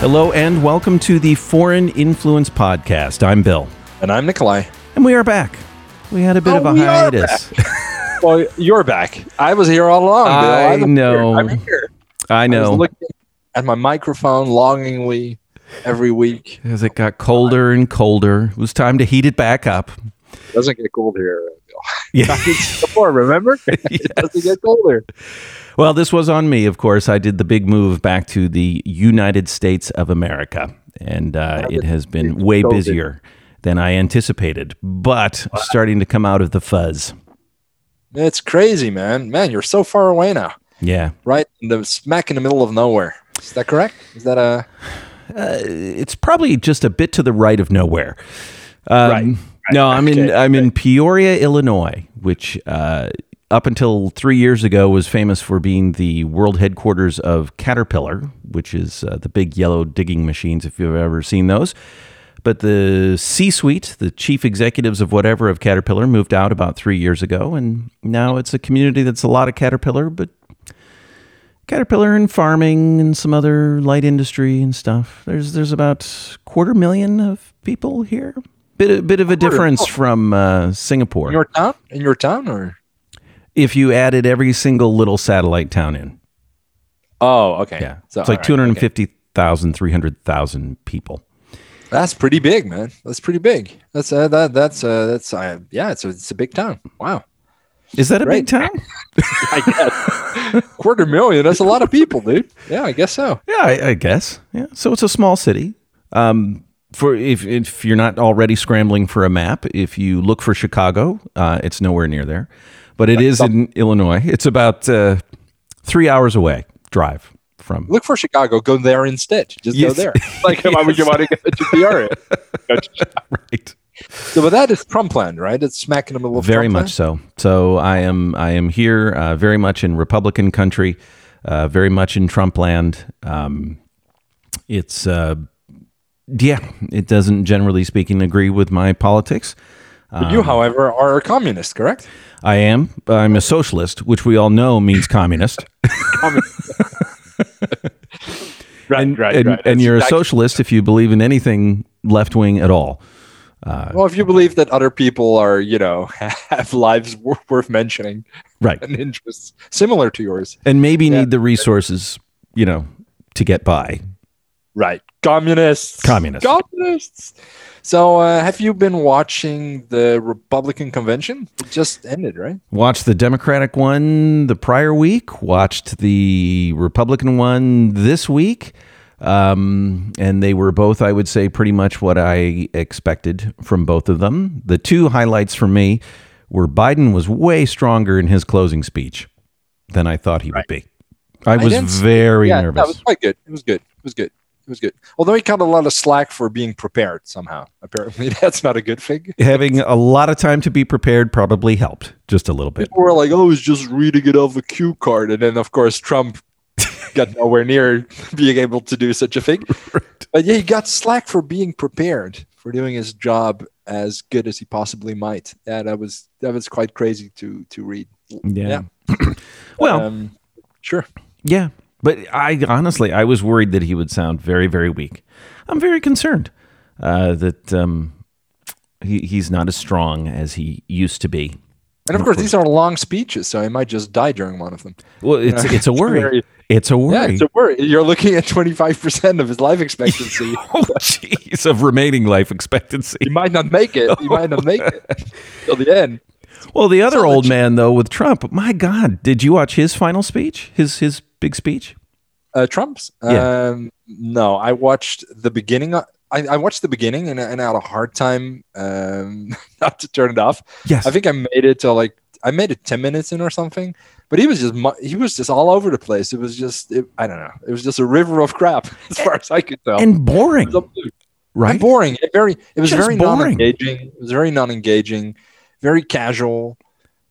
Hello and welcome to the Foreign Influence Podcast. I'm Bill. And I'm Nikolai. And we are back. We had a bit Oh, of a we hiatus. Well, you're back. I was here all along. Bill. I was know. Here. I'm here. I I was know. looking at my microphone longingly every week. As it got colder and colder, it was time to heat it back up. It doesn't get cold here. Yeah. Back in Singapore, remember? It doesn't get colder. Well, this was on me, of course. I did the big move back to the United States of America, and uh, it has been way busier than I anticipated, but starting to come out of the fuzz. It's crazy, man. Man, you're so far away now. Yeah. Right in the smack in the middle of nowhere. Is that correct? Is that a it's probably just a bit to the right of nowhere. Um, Right. No, I'm in Okay. I'm in Peoria, Illinois, which uh, up until three years ago was famous for being the world headquarters of Caterpillar, which is uh, the big yellow digging machines. If you've ever seen those. But the C-suite, the chief executives of whatever of Caterpillar, moved out about three years ago, and now it's a community that's a lot of Caterpillar, but Caterpillar and farming and some other light industry and stuff. There's there's about quarter million of people here. Bit a bit of a difference from uh, Singapore. in your town? In your town or if you added every single little satellite town in, Oh, okay. yeah, So, it's like right, two hundred okay. fifty thousand, three hundred thousand people. That's pretty big, man. That's pretty big. That's uh, that that's uh, that's uh, yeah. It's a, it's a big town. Wow. Is that a big town? I guess quarter million. That's a lot of people, dude. Yeah, I guess so. Yeah, I, I guess. Yeah, so it's a small city. Um, for if if you're not already scrambling for a map, if you look for Chicago, uh, it's nowhere near there, but it is in Illinois. It's about uh, three hours away drive from. Look for Chicago. Go there instead. Just Yes. go there. Like why would you want to go to PR? Go to Chicago. Right. So, but that is Trump land, right? It's smack in the middle of Very Trump much so. So I am I am here uh, very much in Republican country, uh, very much in Trump land. Um, it's uh, yeah, it doesn't generally speaking agree with my politics. Um, you, however, are a communist, correct? I am. I'm a socialist, which we all know means communist. Right, and and, and you're a socialist if you believe in anything left wing at all. Well, if you believe that other people are, you know, have lives worth mentioning Right. and interests similar to yours, And maybe need the resources, you know, to get by. Right. Communists. Communists. Communists. So, uh, have you been watching the Republican convention? It just ended, right? Watched the Democratic one the prior week, watched the Republican one this week. Um, and they were both, I would say, pretty much what I expected from both of them. The two highlights for me were Biden was way stronger in his closing speech than I thought he would be. I was very yeah, nervous. that was quite good. It was good. It was good. Was good. Although he got a lot of slack for being prepared somehow. Apparently, that's not a good thing. Having a lot of time to be prepared probably helped just a little bit. People were like, "Oh, was just reading it off a cue card," and then of course Trump got nowhere near being able to do such a thing. But yeah, he got slack for being prepared for doing his job as good as he possibly might. Yeah, that was that was quite crazy to to read. Yeah. Yeah. Well, Um, sure. Yeah, but I honestly I was worried that he would sound very very weak. I'm very concerned uh, that um, he he's not as strong as he used to be. And of course, these are long speeches, so he might just die during one of them. Well, it's it's a worry. It's a worry. Yeah, it's a worry. You're looking at 25% of his life expectancy. oh jeez, of remaining life expectancy. he might not make it. He might not make it till the end. Well, the other old man though with Trump, my God, did you watch his final speech? His his big speech? Uh, Trump's? Yeah. Um, no, I watched the beginning. I, I watched the beginning and, and I had a hard time um, not to turn it off. Yes. I think I made it to like I made it ten minutes in or something. But he was just mu- he was just all over the place. It was just it, I don't know. It was just a river of crap as far as I could tell. and boring, It was absolute- right? and boring. It very it was Just very boring. non-engaging. It was very non-engaging, very casual,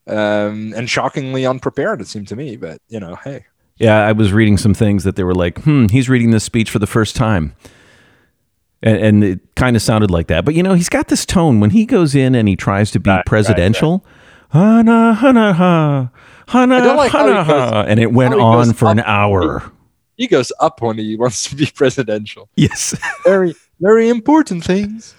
um, and shockingly unprepared. It seemed to me, but you know, hey, Yeah, I was reading some things that they were like, hmm, he's reading this speech for the first time. And, and it kind of sounded like that. But, you know, he's got this tone when he goes in and he tries to be Right, right, presidential. Hana, hana, ha, hana, I don't like how hana, ha. And it went on for an up. hour. He goes up when he wants to be presidential. Yes. Very, very important things.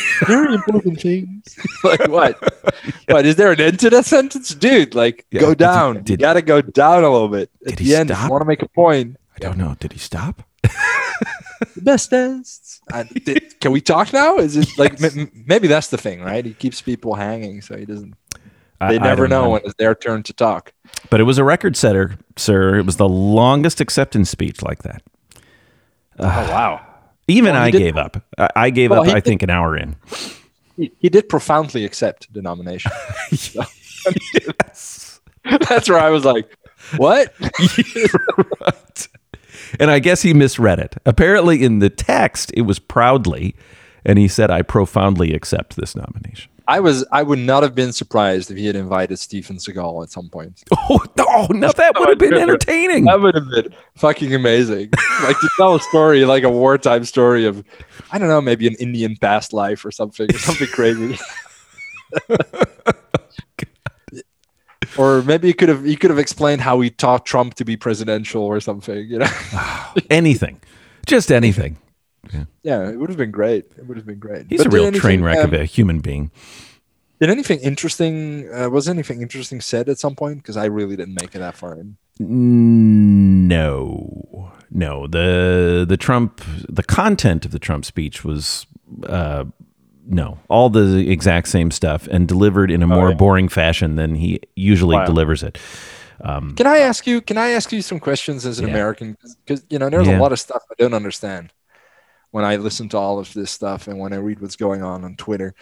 Very important things. like what? What is there an end to that sentence, dude? Like Yeah, go down. did- you gotta go down a little bit at Did the he end. Stop? want to make a point. I don't know. Did he stop? The best dance. I, did- can we talk now? Is it like m- m- maybe that's the thing, right? He keeps people hanging, so he doesn't. They I never don't know, when it's their turn to talk. But it was a record setter, sir. It was the longest acceptance speech like that. oh wow! Even Well, I did- gave up. I, gave Well, up, I did- think, an hour in. He, he did profoundly accept the nomination. yes. that's where I was like, "What?" right. And I guess he misread it. Apparently, in the text, it was proudly, and he said, "I profoundly accept this nomination." I was. I would not have been surprised if he had invited Steven Seagal at some point. Oh no! Oh, no, that oh, would have been entertaining. That would have been fucking amazing. like to tell a story, like a wartime story of, I don't know, maybe an Indian past life or something, or something crazy. or maybe he could have he could have explained how he taught Trump to be presidential or something. You know? anything, just anything. Yeah, it would have been great. It would have been great. He's But a real anything, train wreck um, of a human being. Did anything interesting? Uh, was anything interesting said at some point? Because I really didn't make it that far in. No, no. The the Trump the content of the Trump speech was uh, no, all the exact same stuff and delivered in a more Oh, yeah. boring fashion than he usually Wow. delivers it. Um, Can I ask you? Can I ask you some questions as an Yeah. American? Because you know, there's Yeah. a lot of stuff I don't understand when I listen to all of this stuff and when I read what's going on on Twitter.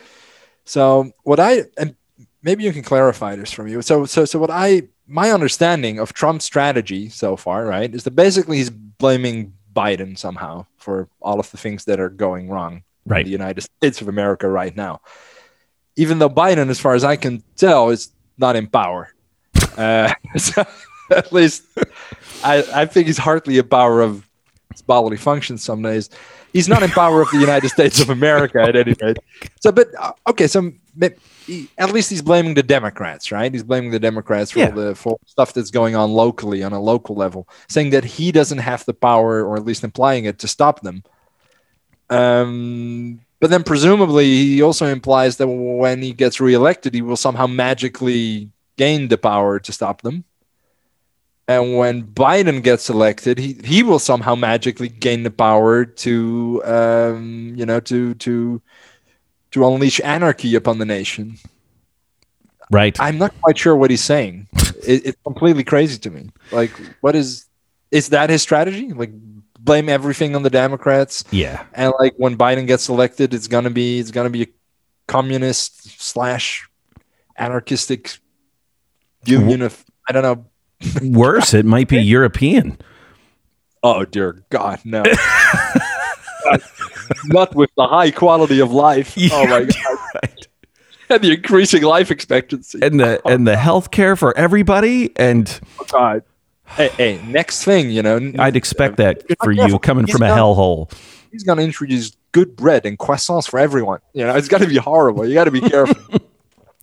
So what I and maybe you can clarify this for me. So so so what I my understanding of Trump's strategy so far, right, is that basically he's blaming Biden somehow for all of the things that are going wrong in Right. the United States of America right now. Even though Biden, as far as I can tell, is not in power. Uh, so at least I, I think he's hardly a power of his bodily functions some days. He's not in power of the United States of America at any rate. So, but uh, okay, so at least he's blaming the Democrats, right? He's blaming the Democrats for Yeah. all the for stuff that's going on locally on a local level, saying that he doesn't have the power, or at least implying it, to stop them. Um, but then presumably he also implies that when he gets reelected, he will somehow magically gain the power to stop them. And when Biden gets elected, he, he will somehow magically gain the power to um, you know to to to unleash anarchy upon the nation. right. I'm not quite sure what he's saying. it, it's completely crazy to me. Like, what is is that his strategy? Like, blame everything on the Democrats, yeah. and like when Biden gets elected, it's gonna be it's gonna be a communist slash anarchistic union of I don't know. Worse, it might be European. Oh dear God, no. Not with the high quality of life. Oh my God. Right. And the increasing life expectancy. And the oh, and the health care for everybody. And Oh, God. Hey, hey, next thing, you know. I'd expect that for you careful. coming He's from a hellhole. he's gonna introduce good bread and croissants for everyone. You know, it's gonna be horrible. You gotta be careful.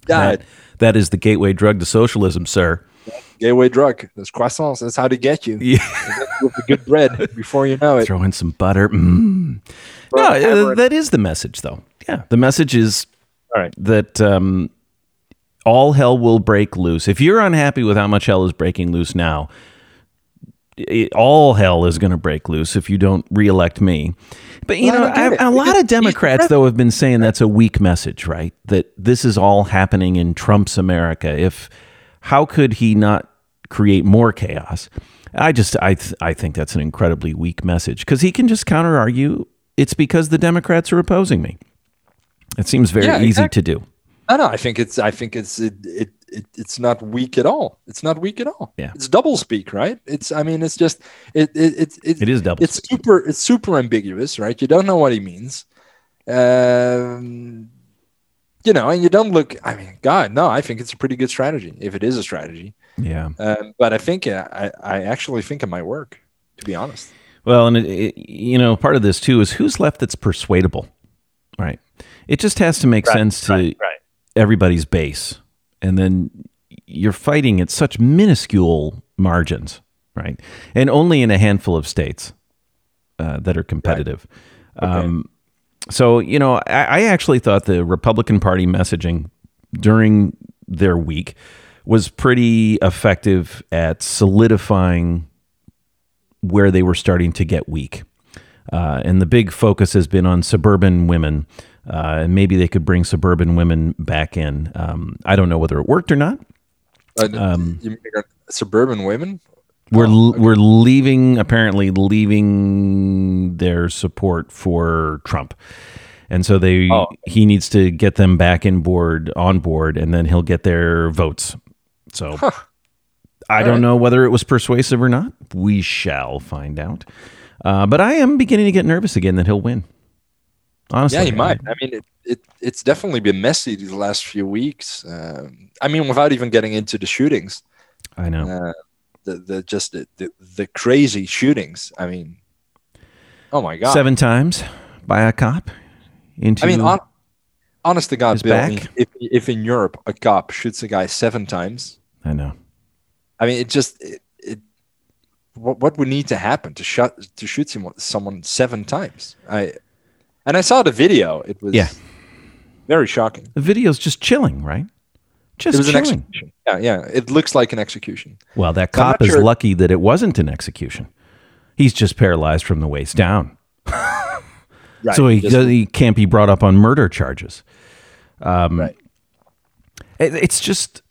God, That, that is the gateway drug to socialism, sir. Gateway drug. Those croissants, that's how to get you. Yeah. With the good bread before you know it. Throw in some butter. Mm. No, uh, that is the message, though. Yeah, the message is All right. that um, all hell will break loose. If you're unhappy with how much hell is breaking loose now, it, all hell is going to break loose if you don't reelect me. But you Well, know, don't get I, it, a lot of Democrats though have been saying that's a weak message, right? That this is all happening in Trump's America. If how could he not create more chaos? I just I th- I think that's an incredibly weak message because he can just counter argue it's because the Democrats are opposing me. It seems very Yeah, easy exactly. to do. No, no, I think it's I think it's it, it, it it's not weak at all. It's not weak at all. Yeah. It's double speak, right? It's I mean it's just it it it's it, It is double it's super it's super ambiguous, right? You don't know what he means. Um you know, and you don't look I mean, God, no, I think it's a pretty good strategy, if it is a strategy. Yeah. Um, but I think uh, I, I actually think it might work, to be honest. Well, and it, it, you know, part of this too is who's left that's persuadable, right? It just has to make sense to right. everybody's base, and then you're fighting at such minuscule margins, right? And only in a handful of states uh, that are competitive. Okay. Um, so, you know, I, I actually thought the Republican Party messaging during their week was pretty effective at solidifying where they were starting to get weak. Uh, and the big focus has been on suburban women. Uh, and maybe they could bring suburban women back in. Um, I don't know whether it worked or not. Uh, Um, suburban women? We're Oh, we're leaving apparently leaving their support for Trump, and so they Oh. he needs to get them back in board on board, and then he'll get their votes. So I All don't right. know whether it was persuasive or not. We shall find out. Uh, but I am beginning to get nervous again that he'll win. Honestly, Yeah, he might. I mean, it, it it's definitely been messy these last few weeks. Um, I mean, without even getting into the shootings, I know. uh, the the just the, the the crazy shootings. I mean, oh my god! Seven times by a cop into. I mean, on, honest to God, Bill. I mean, if if in Europe a cop shoots a guy seven times, I know. I mean, it just it, it what what would need to happen to shut to shoot someone someone seven times? I and I saw the video. It was Yeah. very shocking. The video's just chilling, right? Just it was an execution. Yeah, yeah. It looks like an execution. Well, that cop is sure- lucky that it wasn't an execution. He's just paralyzed from the waist down, Right. so he just- he can't be brought up on murder charges. Um, right. It- it's just,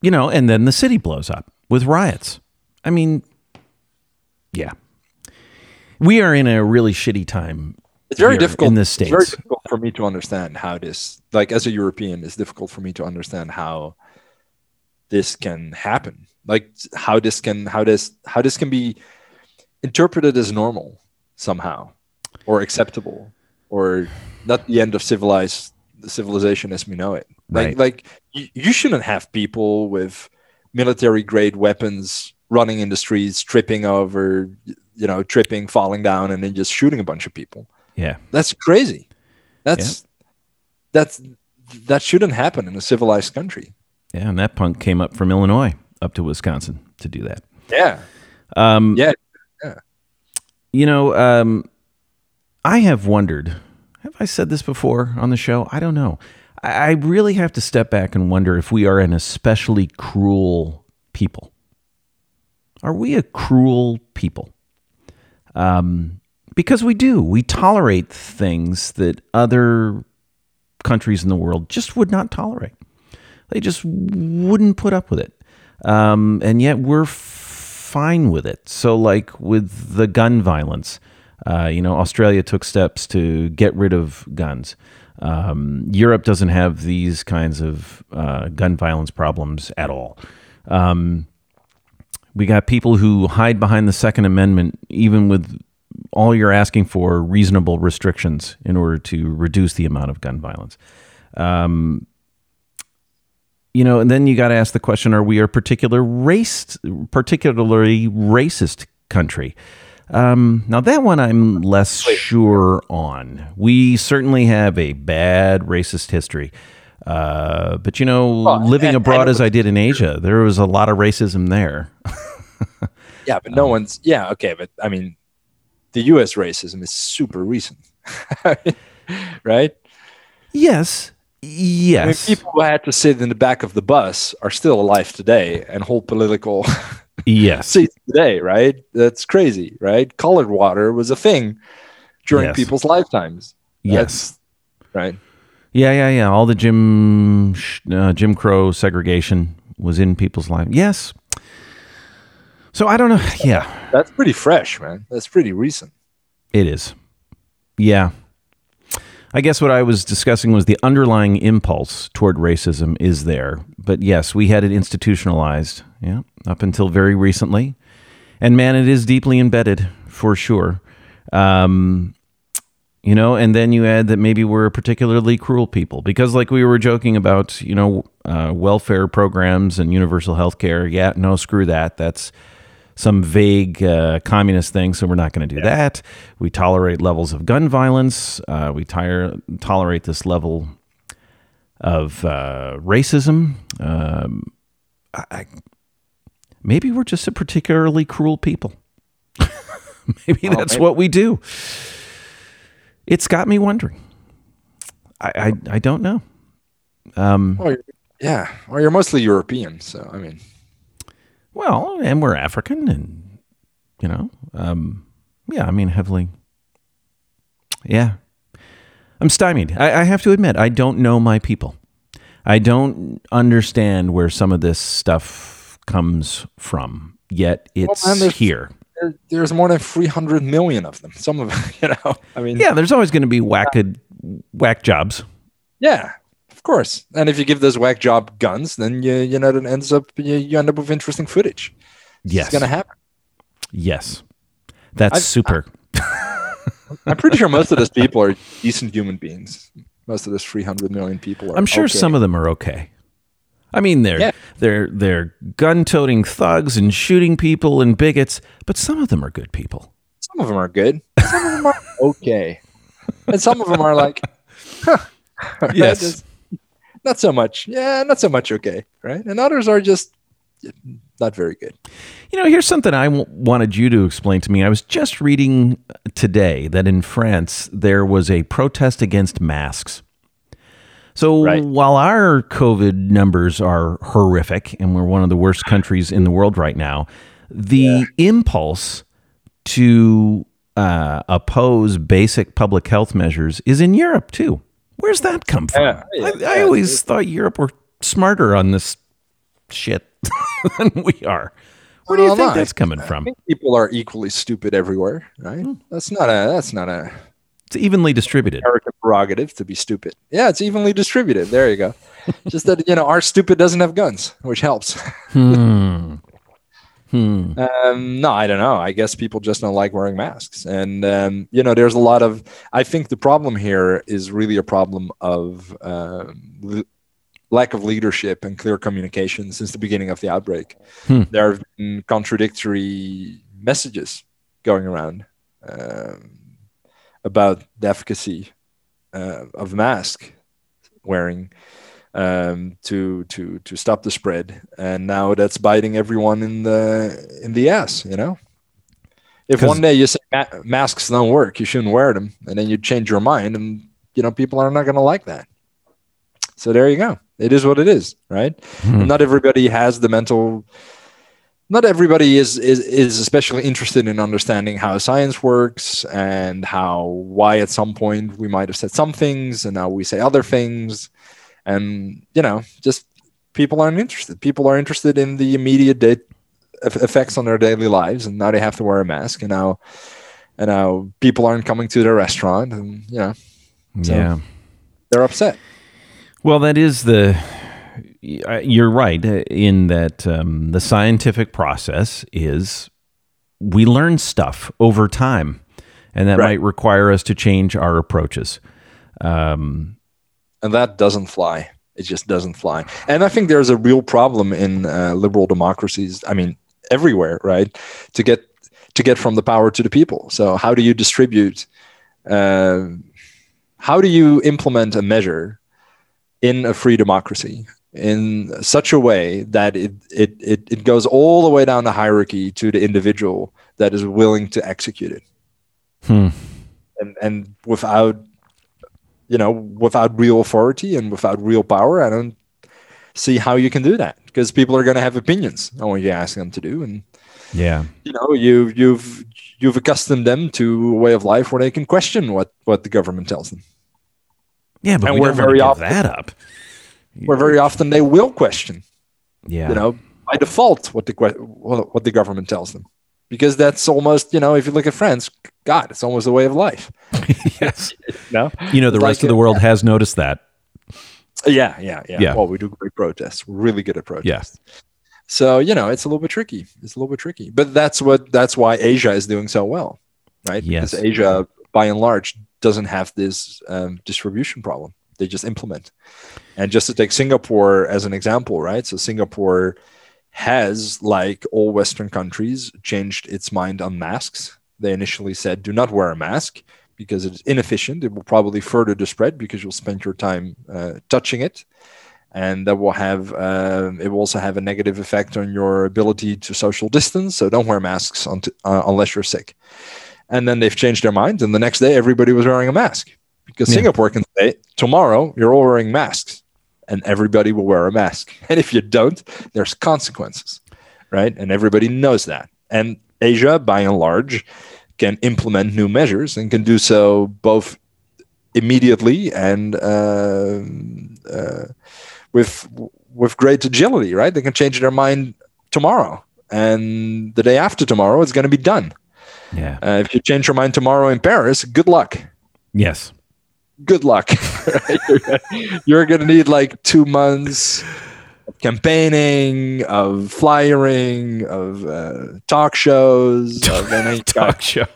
you know, and then the city blows up with riots. I mean, yeah, we are in a really shitty time. It's very difficult in the It's very difficult for me to understand how this, like as a European, it's difficult for me to understand how this can happen. Like how this can how this how this can be interpreted as normal somehow, or acceptable, or not the end of civilized civilization as we know it. Like Right. like you, you shouldn't have people with military grade weapons running in the streets, tripping over, you know, tripping, falling down, and then just shooting a bunch of people. Yeah, That's crazy. That's that's that shouldn't happen in a civilized country. yeah, and that punk came up from Illinois up to Wisconsin to do that. Yeah. Um, Yeah. You know, um, I have wondered. Have I said this before on the show? I don't know. I, I really have to step back and wonder if we are an especially cruel people. Are we a cruel people? Um, because we do. We tolerate things that other countries in the world just would not tolerate. They just wouldn't put up with it. Um, and yet we're fine with it. So, like with the gun violence, uh, you know, Australia took steps to get rid of guns. Um, Europe doesn't have these kinds of uh, gun violence problems at all. Um, we got people who hide behind the Second Amendment, even with all you're asking for reasonable restrictions in order to reduce the amount of gun violence. Um, you know, and then you got to ask the question: Are we a particular race, particularly racist country? Um, now that one I'm less sure on. We certainly have a bad racist history. Uh, but you know, Well, living and- abroad and- as I did in Asia, there was a lot of racism there. Yeah, but no one's yeah, okay, but I mean the US racism is super recent. right? Yes, I mean, yes, people who had to sit in the back of the bus are still alive today and hold political yes, seats today, right? That's crazy, right? Colored water was a thing during Yes. people's lifetimes. yes. Right. Yeah, yeah, yeah. All the Jim uh, Jim Crow segregation was in people's lives. Yes. So I don't know. Yeah, That's pretty fresh, man. That's pretty recent. it is. Yeah. I guess what I was discussing was the underlying impulse toward racism is there. But yes, we had it institutionalized, yeah, up until very recently. And man, it is deeply embedded for sure. Um, you know, and then you add that maybe we're a particularly cruel people because, like we were joking about, you know, uh, welfare programs and universal health care. Yeah, no, screw that. That's some vague uh, communist thing, so we're not going to do that. We tolerate levels of gun violence. Uh, we tire- tolerate this level of uh, racism. Um, I, I, maybe we're just a particularly cruel people. maybe Well, that's maybe. what we do. It's got me wondering. I, I, I don't know. Um, Well, yeah. Well, you're mostly European, so I mean, well, and we're African, and you know, um, yeah. I mean, heavily. Yeah, I'm stymied. I, I have to admit, I don't know my people. I don't understand where some of this stuff comes from. Yet it's man, there's- here. there, there's more than 300 million of them. Some of them, you know. I mean, Yeah, there's always going to be whacked whack jobs. Yeah, of course. And if you give those whack job guns, then you you know it ends up you, you end up with interesting footage. Yes, It's gonna happen. yes, that's I've- super. I'm pretty sure most of those people are decent human beings. Most of those 300 million people are. I'm sure okay. some of them are okay. I mean, they're Yeah. they're they're gun-toting thugs and shooting people and bigots, but some of them are good people. Some of them are good. Some of them are okay, and some of them are like, huh? Yes. Just not so much. Yeah, not so much okay, right? And others are just not very good. You know, here's something I w- wanted you to explain to me. I was just reading today that in France there was a protest against masks. So Right. while our COVID numbers are horrific and we're one of the worst countries in the world right now, the impulse to uh, oppose basic public health measures is in Europe too. Where's that come from? Yeah, yeah, I, yeah. always thought Europe were smarter on this shit than we are. Where do you think that's coming I from? think people are equally stupid everywhere, right? That's not a that's not a It's evenly distributed. American prerogative to be stupid. Yeah, it's evenly distributed. There you go. Just that you know, our stupid doesn't have guns, which helps. Hmm. Hmm. Um, no, I don't know. I guess people just don't like wearing masks, and um, you know, there's a lot of. I think the problem here is really a problem of um, l- lack of leadership and clear communication since the beginning of the outbreak. Hmm. There have been contradictory messages going around um, about the efficacy uh, of mask wearing um, to to to stop the spread, and now that's biting everyone in the in the ass. You know, if one day you say ma- masks don't work, you shouldn't wear them, and then you change your mind, and you know people are not going to like that. So there you go. It is what it is, right? Hmm. Not everybody has the mental. Not everybody is, is is especially interested in understanding how science works and how why at some point we might have said some things and now we say other things and you know just people aren't interested people are interested in the immediate effects on their daily lives and now they have to wear a mask and now and now people aren't coming to their restaurant and you know So- yeah. they're upset Well, that is the. You're right in that um, the scientific process is we learn stuff over time, and that Right. might require us to change our approaches. Um, and that doesn't fly. It just doesn't fly. And i think there's a real problem in uh, liberal democracies i mean everywhere right? To get to get from the power to the people. So how do you distribute uh, how do you implement a measure in a free democracy in such a way that it, it, it, it goes all the way down the hierarchy to the individual that is willing to execute it? Hmm. and, and without you know without real authority and without real power i don't see how you can do that because people are going to have opinions on what you ask them to do and Yeah. you know you you've you've accustomed them to a way of life where they can question what what the government tells them Yeah, but And we we're don't very often- that up. where very often they will question Yeah. you know by default what the what the government tells them because that's almost you know if you look at france god it's almost a way of life yes. no You know, the Like rest of the world has noticed that. Yeah, yeah, yeah. Yeah. Well, we do great protests. We're really good at protests. So you know, it's a little bit tricky. It's a little bit tricky, but that's what that's why Asia is doing so well, right? Yes. Because Asia, by and large, doesn't have this um, distribution problem. They just implement. And just to take Singapore as an example, right? So Singapore has, like all Western countries, changed its mind on masks. They initially said, "Do not wear a mask." because it's inefficient. It will probably further the spread because you'll spend your time uh, touching it, and that will have uh, it will also have a negative effect on your ability to social distance. So don't wear masks on uh, unless you're sick. And then they've changed their mind, and the next day everybody was wearing a mask because yeah. Singapore can say tomorrow you're all wearing masks, and everybody will wear a mask. And if you don't, there's consequences, right? And everybody knows that. And Asia, by and large, can implement new measures and can do so both immediately and uh, uh, with with great agility. Right? They can change their mind tomorrow, and the day after tomorrow, it's going to be done. Yeah. Uh, if you change your mind tomorrow in Paris, good luck. Yes. Good luck. You're going to need like two months campaigning, of flyering, of uh, talk shows. Of, talk shows.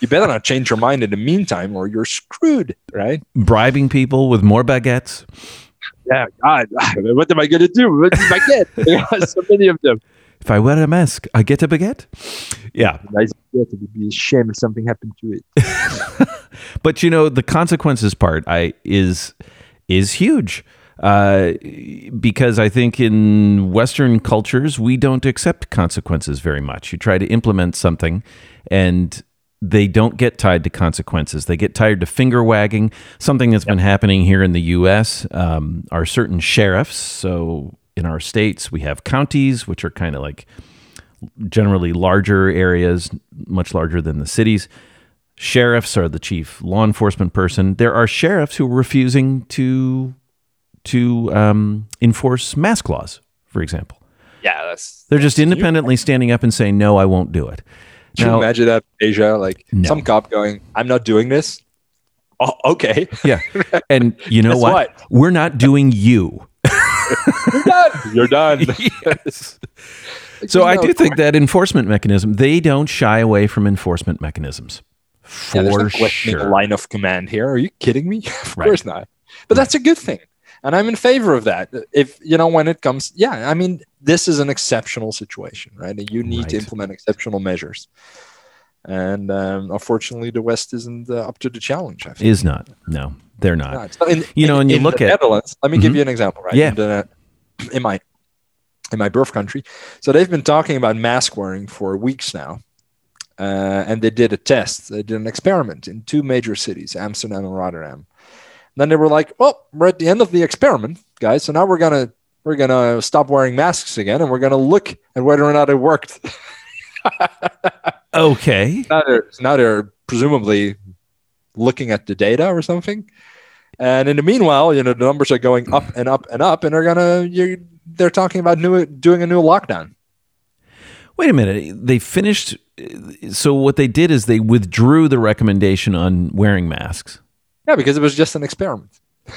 You better not change your mind in the meantime, or you're screwed, right? Bribing people with more baguettes. Yeah, God, what am I going to do with baguette? so many of them. If I wear a mask, I get a baguette. Yeah, nice. It would be a shame if something happened to it. But you know, the consequences part, I is is huge uh, because I think in Western cultures, we don't accept consequences very much. You try to implement something and they don't get tied to consequences. They get tied to finger wagging. Something that's yep. been happening here in the U.S. Um, are certain sheriffs. So in our states, we have counties, which are kind of like generally larger areas, much larger than the cities. Sheriffs are the chief law enforcement person. There are sheriffs who are refusing to to um, enforce mask laws, for example. Yeah, that's they're just independently standing up and saying, "No, I won't do it." Can now, you imagine that, Asia? Like no. some cop going, "I'm not doing this." Oh, okay. Yeah, and you know what? what? We're not doing you. You're done. You're done. yes. so I do think that enforcement mechanism. They don't shy away from enforcement mechanisms. For yeah, no sure. line of command here. Are you kidding me? of right. course not. But right. that's a good thing and i'm in favor of that if you know when it comes yeah i mean this is an exceptional situation right And you need right. to implement exceptional measures and um, unfortunately the west isn't uh, up to the challenge is not no they're not, So in, you know in, and you look at netherlands let me mm-hmm. give you an example right yeah in, the, in my in my birth country so they've been talking about mask wearing for weeks now uh, and they did a test they did an experiment in two major cities amsterdam and rotterdam And then they were like, "Well, we're at the end of the experiment, guys. So now we're gonna we're gonna stop wearing masks again, and we're gonna look at whether or not it worked." okay. Now they're, now they're presumably looking at the data or something. And in the meanwhile, you know, the numbers are going up and up and up, and they're gonna you they're talking about new doing a new lockdown. Wait a minute. They finished. So what they did is they withdrew the recommendation on wearing masks. Yeah, because it was just an experiment.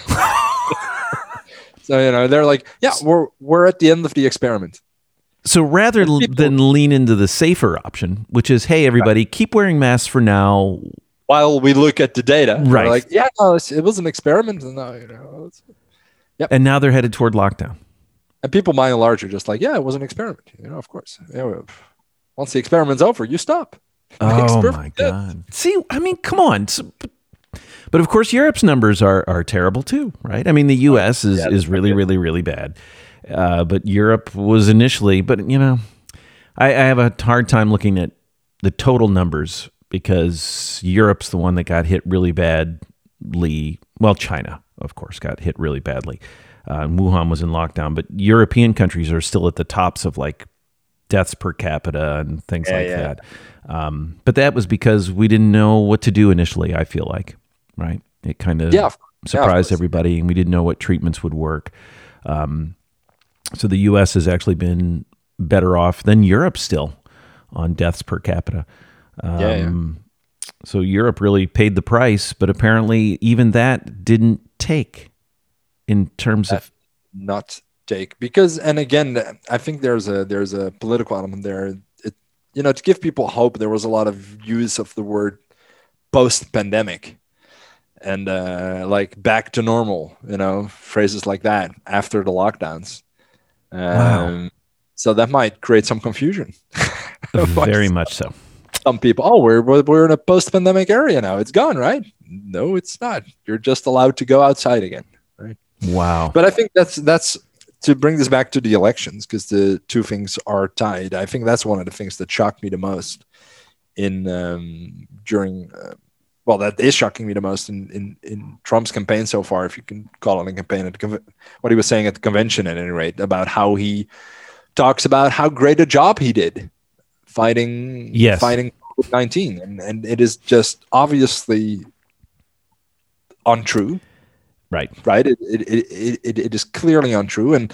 so you know, they're like, yeah, we're we're at the end of the experiment. So rather people, than lean into the safer option, which is, hey, everybody, right. keep wearing masks for now, while we look at the data, right? like, yeah, no, it was an experiment, and now you know, yep. And now they're headed toward lockdown. And people, by and large, are just like, yeah, it was an experiment. You know, of course. Yeah, once the experiment's over, you stop. Oh my god! See, I mean, come on. But of course, Europe's numbers are are terrible too, right? I mean, the U.S. is yeah, is really, really, really bad. Uh, but Europe was initially, but you know, I, I have a hard time looking at the total numbers because Europe's the one that got hit really badly. Well, China, of course, got hit really badly. Uh, Wuhan was in lockdown, but European countries are still at the tops of like deaths per capita and things yeah, like yeah. that. Um, but that was because we didn't know what to do initially. I feel like right? It kind of yeah, surprised yeah, everybody, and we didn't know what treatments would work. Um, so the U.S. has actually been better off than Europe still on deaths per capita. Um, yeah. Um, so Europe really paid the price, but apparently even that didn't take in terms of not take because and again I think there's a there's a political element there. It, you know, to give people hope, there was a lot of use of the word post pandemic and uh, like back to normal, you know, phrases like that after the lockdowns. Um, wow. So that might create some confusion. Very much so. some people, oh, we're we're we're in a post-pandemic area now. It's gone, right? No, it's not. You're just allowed to go outside again, right? Wow. But I think that's that's to bring this back to the elections because the two things are tied. I think that's one of the things that shocked me the most in um, during. Uh, well, that is shocking me the most in, in, in Trump's campaign so far, if you can call it a campaign. At the conv- what he was saying at the convention, at any rate, about how he talks about how great a job he did fighting Yes. fighting COVID nineteen, and and it is just obviously untrue Right. right? It, it, it, it, it is clearly untrue. And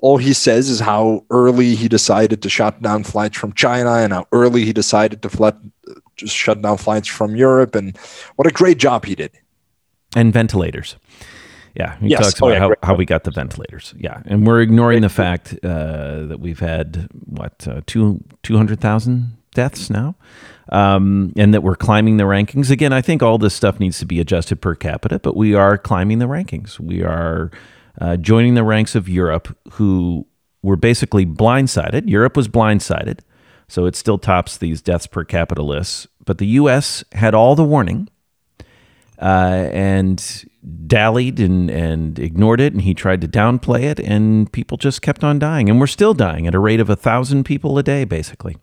all he says is how early he decided to shut down flights from China and how early he decided to flood, just shut down flights from Europe and what a great job he did. and ventilators. Yeah, he Yes. talks Oh, about yeah, how, how we got the ventilators. Yeah, and we're ignoring the fact uh, that we've had what uh, two two hundred thousand deaths now, um, and that we're climbing the rankings again. I think all this stuff needs to be adjusted per capita, but we are climbing the rankings. We are uh, joining the ranks of Europe, who were basically blindsided. Europe was blindsided, so it still tops these deaths per capita lists. But the U.S. had all the warning uh, and dallied and, and ignored it, and he tried to downplay it, and people just kept on dying, and we're still dying at a rate of a thousand people a day, basically.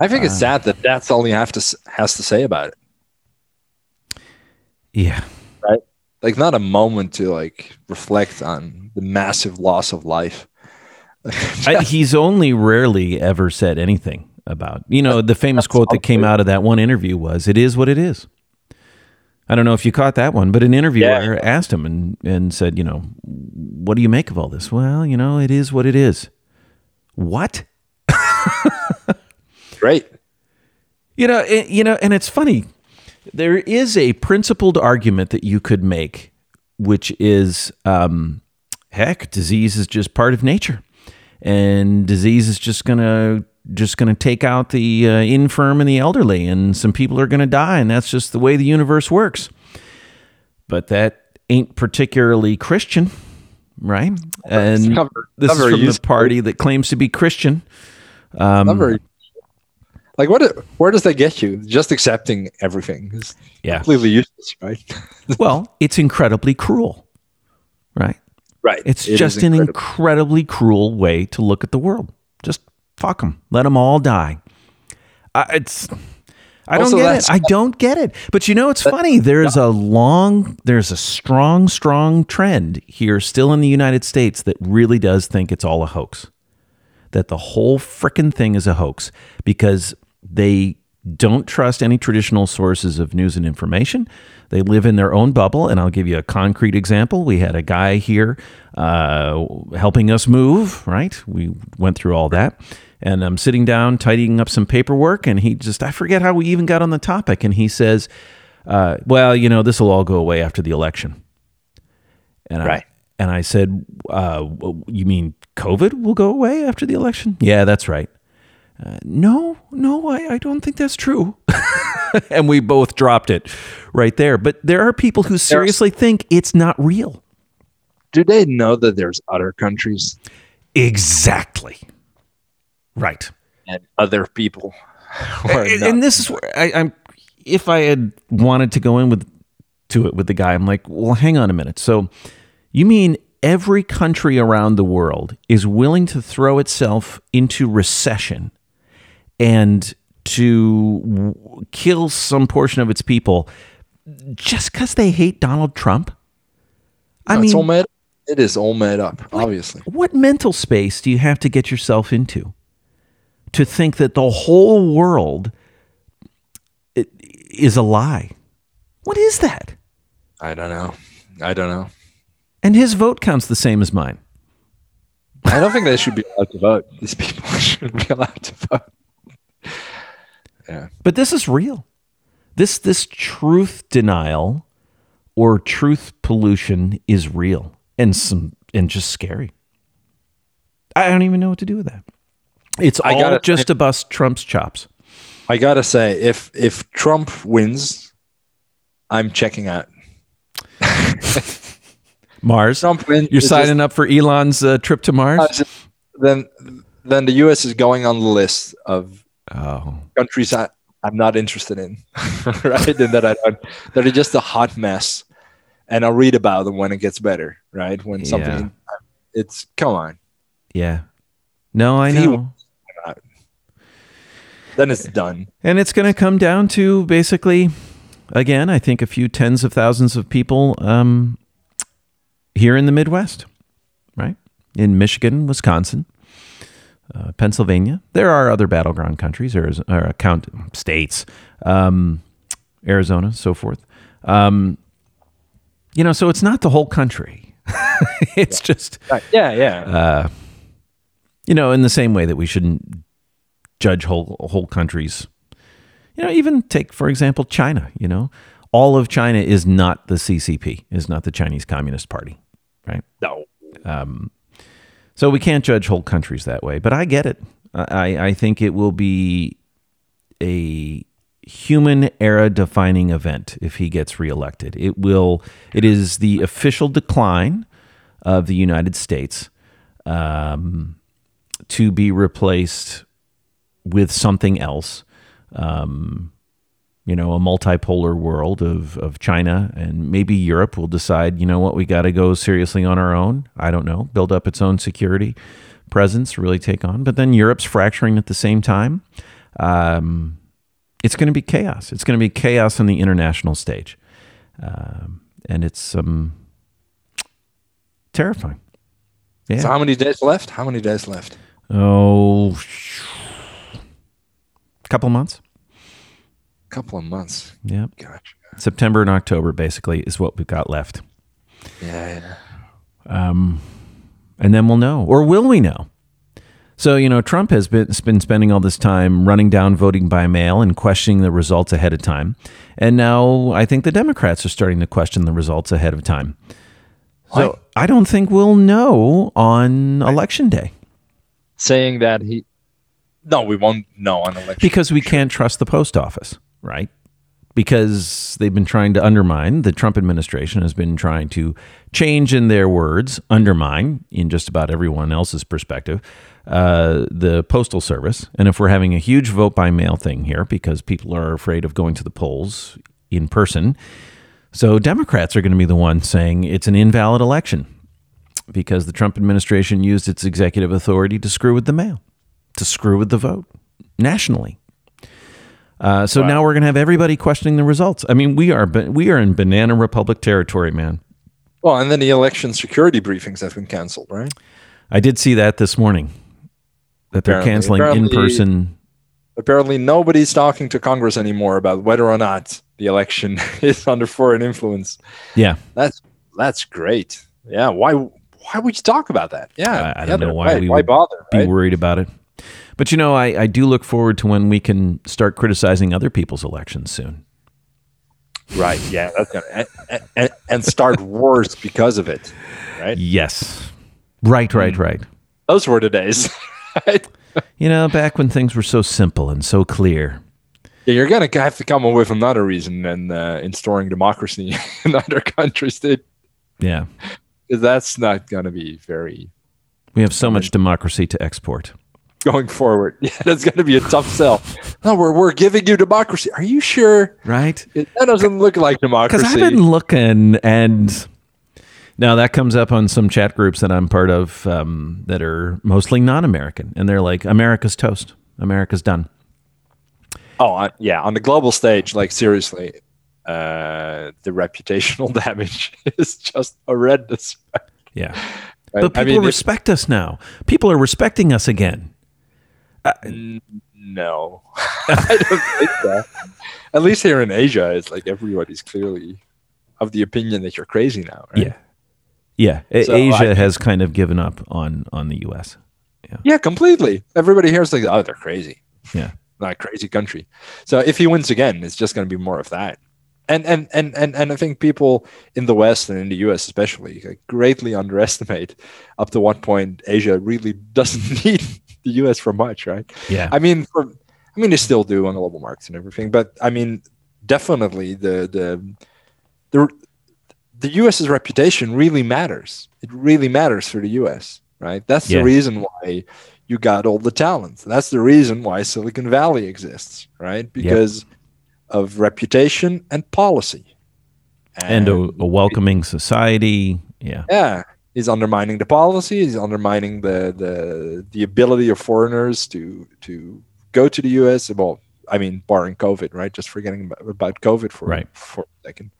I think it's uh, sad that that's all he have to has to say about it. Yeah, Right. Like not a moment to like reflect on the massive loss of life. I, he's only rarely ever said anything about. You know, the famous That's quote that came out of that one interview was, "It is what it is." I don't know if you caught that one, but an interviewer Yeah. asked him and, and said, you know, what do you make of all this? Well, you know, it is what it is. What? Great. You know, it, you know, and it's funny. There is a principled argument that you could make, which is, um, heck, disease is just part of nature, and disease is just gonna just gonna take out the uh, infirm and the elderly, and some people are gonna die, and that's just the way the universe works. But that ain't particularly Christian, right? And not very- this is from the party that claims to be Christian. Um, Not very. Like what? Where does that get you? Just accepting everything is Yeah. completely useless, right? well, it's incredibly cruel, right? right. It's It just an incredibly cruel way to look at the world. Just fuck them, let them all die. I it's I don't Also, get it. I don't get it. But you know, it's funny. There's a long, there's a strong, strong trend here, still in the United States, that really does think it's all a hoax. That the whole frickin' thing is a hoax because they don't trust any traditional sources of news and information. They live in their own bubble. And I'll give you a concrete example. We had a guy here uh, helping us move, right? We went through all that. And I'm sitting down, tidying up some paperwork. And he just, I forget how we even got on the topic. And he says, uh, well, you know, this will all go away after the election. And Right. I, and I said, uh, you mean COVID will go away after the election? Yeah, that's right. Uh, no, no, I, I don't think that's true. and we both dropped it right there. But there are people who seriously think it's not real. Do they know that there's other countries Exactly. Right. and other people? and, and this is where I, I'm. If I had wanted to go in with to it with the guy, I'm like, well, hang on a minute. So, you mean every country around the world is willing to throw itself into recession and to w- kill some portion of its people just because they hate Donald Trump? I it's mean, all made. It is all made up, obviously. what mental space do you have to get yourself into to think that the whole world is a lie? What is that? I don't know. I don't know. And his vote counts the same as mine. I don't think they should be allowed to vote. These people shouldn't be allowed to vote. Yeah. But this is real. This this truth denial or truth pollution is real and some and just scary. I don't even know what to do with that. It's I all gotta- just to bust Trump's chops. I gotta say, if if Trump wins, I'm checking out. Mars, Trump wins. you're signing up for Elon's uh, trip to Mars? just- then then the U.S. is going on the list of oh. countries I, I'm not interested in, right? And that I don't, that are just a hot mess, and I'll read about them when it gets better, right? When something, Yeah. it's come on, Yeah. No, I know. then it's done. And it's going to come down to basically, again, I think a few tens of thousands of people um, here in the Midwest, right? In Michigan, Wisconsin, uh, Pennsylvania. There are other battleground countries or, or count states, um, Arizona, so forth. Um, you know, so it's not the whole country. it's just Right. Yeah, yeah. uh, you know, in the same way that we shouldn't judge whole whole countries. You know, even take for example China. You know, all of China is not the CCP, is not the Chinese Communist Party, right? no. So we can't judge whole countries that way. But I get it. I I think it will be a human era defining event if he gets reelected. It will. It is the official decline of the United States um, to be replaced with something else. Um, you know, a multipolar world of, of China and maybe Europe will decide, you know what, we got to go seriously on our own. I don't know, build up its own security presence, really take on. But then Europe's fracturing at the same time. Um, it's going to be chaos. It's going to be chaos on the international stage. Um, and it's um, terrifying. Yeah. So how many days left? How many days left? Oh, a couple months. Couple of months. Yep. Gotcha. September and October basically is what we've got left. Yeah, yeah. Um, and then we'll know, or will we know? So you know, Trump has been been spending all this time running down voting by mail and questioning the results ahead of time, and now I think the Democrats are starting to question the results ahead of time. So Why? I don't think we'll know on election day Saying that he. No, we won't know on election. because we can't trust the post office, right? Because they've been trying to undermine, the Trump administration has been trying to change, in their words, undermine, in just about everyone else's perspective, uh, the Postal Service. And if we're having a huge vote by mail thing here because people are afraid of going to the polls in person, so Democrats are going to be the ones saying it's an invalid election because the Trump administration used its executive authority to screw with the mail, to screw with the vote nationally. Uh, so now we're going to have everybody questioning the results. I mean, we are we are in banana republic territory, man. Well, and then the election security briefings have been canceled, right? I did see that this morning that they're Apparently- canceling in person. Apparently, nobody's talking to Congress anymore about whether or not the election is under foreign influence. Yeah, That's that's great. Yeah. Why? Why would you talk about that? Yeah. I- I don't know why right. we why bother? be Right? worried about it. But you know, I, I do look forward to when we can start criticizing other people's elections soon. Right. Yeah. That's gonna and, and, and start wars because of it. Right. Yes, right, right, Hmm. right. Those were the days. right? You know, back when things were so simple and so clear. Yeah, you're gonna have to come up with another reason than uh, installing democracy in other countries, dude. Yeah, That's not gonna be very we have so much democracy to export. Going forward. Yeah, that's gonna be a tough sell. No, we're we're giving you democracy. Are you sure? Right? It, that doesn't look like democracy. Because democracy. I've been looking, and now that comes up on some chat groups that I'm part of um, that are mostly non-American, and they're like, "America's toast. America's done." Oh, on, yeah, on the global stage, like seriously, uh, the reputational damage is just horrendous. Yeah, right? but people I mean, respect us now. People are respecting us again. Uh, N- no, I don't think so. At least here in Asia, it's like everybody's clearly of the opinion that you're crazy now. Right? Yeah, yeah. A- So Asia I- has kind of given up on on the U.S. yeah, completely. Everybody here is like, oh, they're crazy. Yeah, not a crazy country. So if he wins again, it's just going to be more of that. And and and and and I think people in the West and in the U.S. especially like, greatly underestimate up to what point Asia really doesn't need the U.S. for much, right? yeah, I mean, for I mean, they still do on global markets and everything, but I mean, definitely the the the the U.S.'s reputation really matters. It really matters for the U.S. Right? That's Yeah. the reason why you got all the talent. That's the reason why Silicon Valley exists, right? Because yep. of reputation and policy. And, and a, a, welcoming society. Yeah. Yeah. He's undermining the policy. He's undermining the, the the ability of foreigners to to go to the US. Well, I mean, barring COVID, right? Just forgetting about COVID for, right. for a second.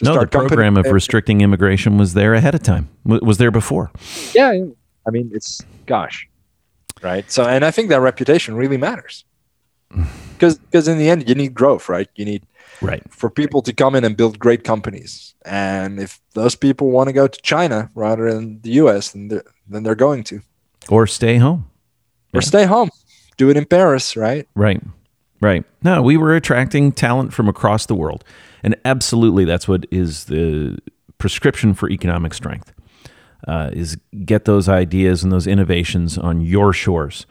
No, the program company- of restricting immigration was there ahead of time. Was there before? Yeah, I mean, it's gosh, right? So, and I think that reputation really matters mm. because because in the end, you need growth, right? You need right for people to come in and build great companies, and if those people want to go to China rather than the U.S., then they're, then they're going to, or stay home, or yeah. stay home, do it in Paris, right? Right. Right. No, we were attracting talent from across the world. And absolutely, that's what is the prescription for economic strength uh, is get those ideas and those innovations on your shores.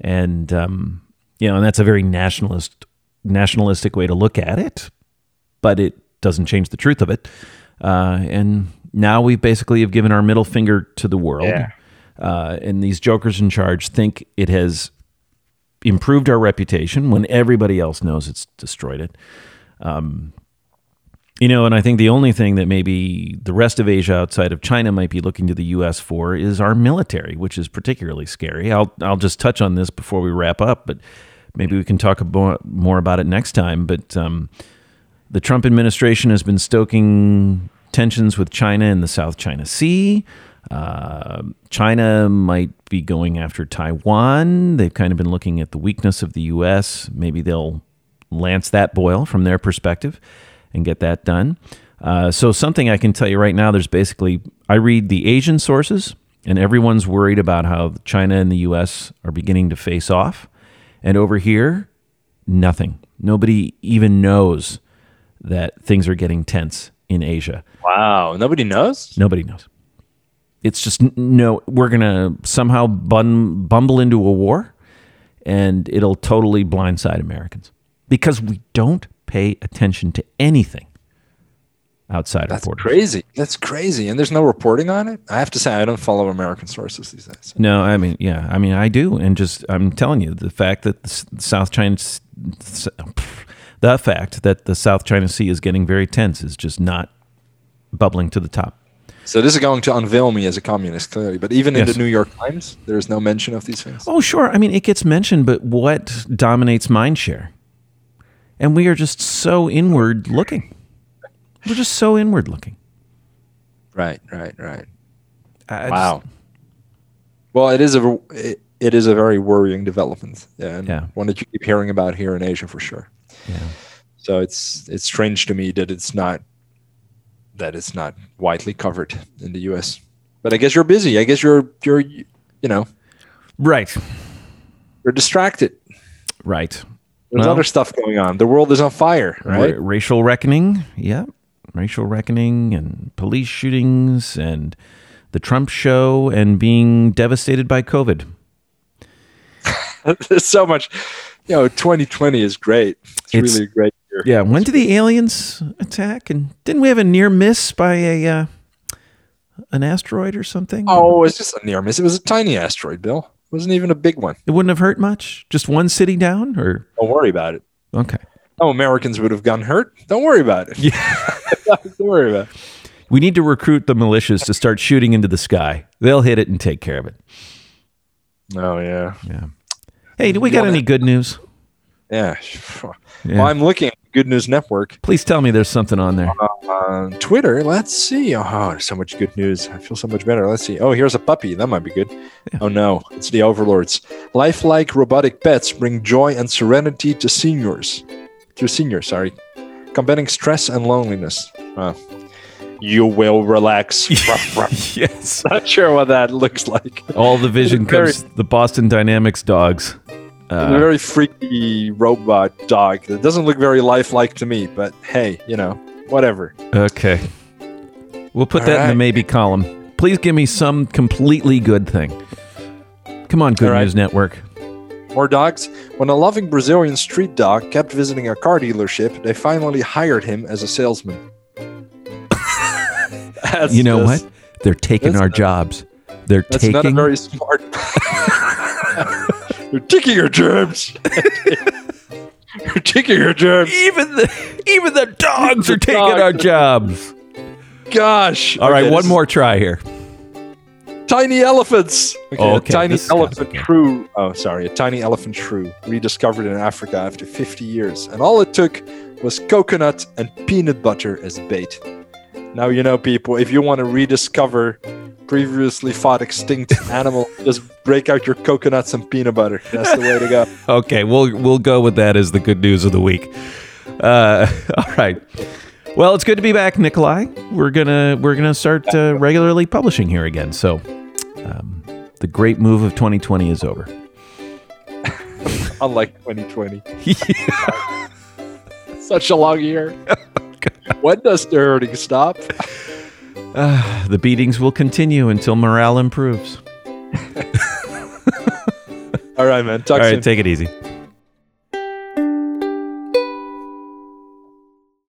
And, um, you know, and that's a very nationalist, nationalistic way to look at it, but it doesn't change the truth of it. Uh, and now we basically have given our middle finger to the world. Yeah. Uh, and these jokers in charge think it has improved our reputation when everybody else knows it's destroyed it. Um, you know, and I think the only thing that maybe the rest of Asia outside of China might be looking to the U.S. for is our military, which is particularly scary. I'll I'll just touch on this before we wrap up, but maybe we can talk more about it next time. But um, the Trump administration has been stoking tensions with China in the South China Sea. Uh, China might be going after Taiwan. They've kind of been looking at the weakness of the U.S. Maybe they'll lance that boil from their perspective and get that done. Uh, so, something I can tell you right now there's basically, I read the Asian sources, and everyone's worried about how China and the U.S. are beginning to face off. And over here, nothing. Nobody even knows that things are getting tense in Asia. Wow. Nobody knows? Nobody knows. It's just no, we're going to somehow bun, bumble into a war and it'll totally blindside Americans because we don't pay attention to anything outside That's our borders. crazy. That's crazy. And there's no reporting on it. I have to say, I don't follow American sources these days. No, I mean, yeah, I mean, I do. And just, I'm telling you, the fact that the South China, the fact that the South China Sea is getting very tense is just not bubbling to the top. So this is going to unveil me as a communist, clearly. But even yes. in the New York Times, there's no mention of these things. Oh, sure. I mean, it gets mentioned, but what dominates mindshare? And we are just so inward looking. We're just so inward looking. Right, right, right. I wow. Just, well, it is a it, it is a very worrying development, yeah, and yeah. one that you keep hearing about here in Asia for sure. Yeah. So it's it's strange to me that it's not that it's not widely covered in the U.S. But I guess you're busy. I guess you're you're you know, right. You're distracted. Right. There's well, other stuff going on. The world is on fire. Right. racial reckoning. Yeah. Racial reckoning and police shootings and the Trump show and being devastated by COVID. There's so much. You know, 2020 is great. It's, it's really great year. Yeah. When did the aliens attack? And didn't we have a near miss by a uh, an asteroid or something? Oh, it's just a near miss. It was a tiny asteroid, Bill. It wasn't even a big one. It wouldn't have hurt much. Just one city down, or don't worry about it. Okay. No Americans would have gotten hurt. Don't worry about it. Yeah. don't worry about it. We need to recruit the militias to start shooting into the sky. They'll hit it and take care of it. Oh yeah. Yeah. Hey, do we got any good news? Yeah. yeah. Well, I'm looking at Good News Network. Please tell me there's something on there. Uh, on Twitter, let's see. Oh, there's so much good news. I feel so much better. Let's see. Oh, here's a puppy. That might be good. Yeah. Oh, no. It's the Overlords. Lifelike robotic pets bring joy and serenity to seniors. To senior, sorry. Combating stress and loneliness. Uh, you will relax. yes. Not sure what that looks like. All the vision comes the Boston Dynamics dogs. Uh, a very freaky robot dog that doesn't look very lifelike to me, but hey, you know, whatever. Okay. We'll put All that right. in the maybe column. Please give me some completely good thing. Come on, Good right. News Network. More dogs? When a loving Brazilian street dog kept visiting a car dealership, they finally hired him as a salesman. you know what? They're taking our jobs. They're that's taking. not a very smart. You're taking your germs. You're taking your germs. Even the even the dogs the are taking dogs. our jobs. Gosh. All right, Okay, one more try here. Tiny elephants. Okay, Oh, a okay, tiny elephant okay. shrew. Oh, sorry, a tiny elephant shrew rediscovered in Africa after 50 years, and all it took was coconut and peanut butter as bait. Now you know, people. If you want to rediscover previously thought extinct animal, just break out your coconuts and peanut butter. That's the way to go. Okay, we'll we'll go with that as the good news of the week. Uh, all right. Well, it's good to be back, Nikolai. We're gonna we're gonna start uh, regularly publishing here again. So, um, the great move of 2020 is over. Unlike 2020, such a long year. when does the hurting stop? Uh, the beatings will continue until morale improves. All right, man. Talk All soon. right, take it easy.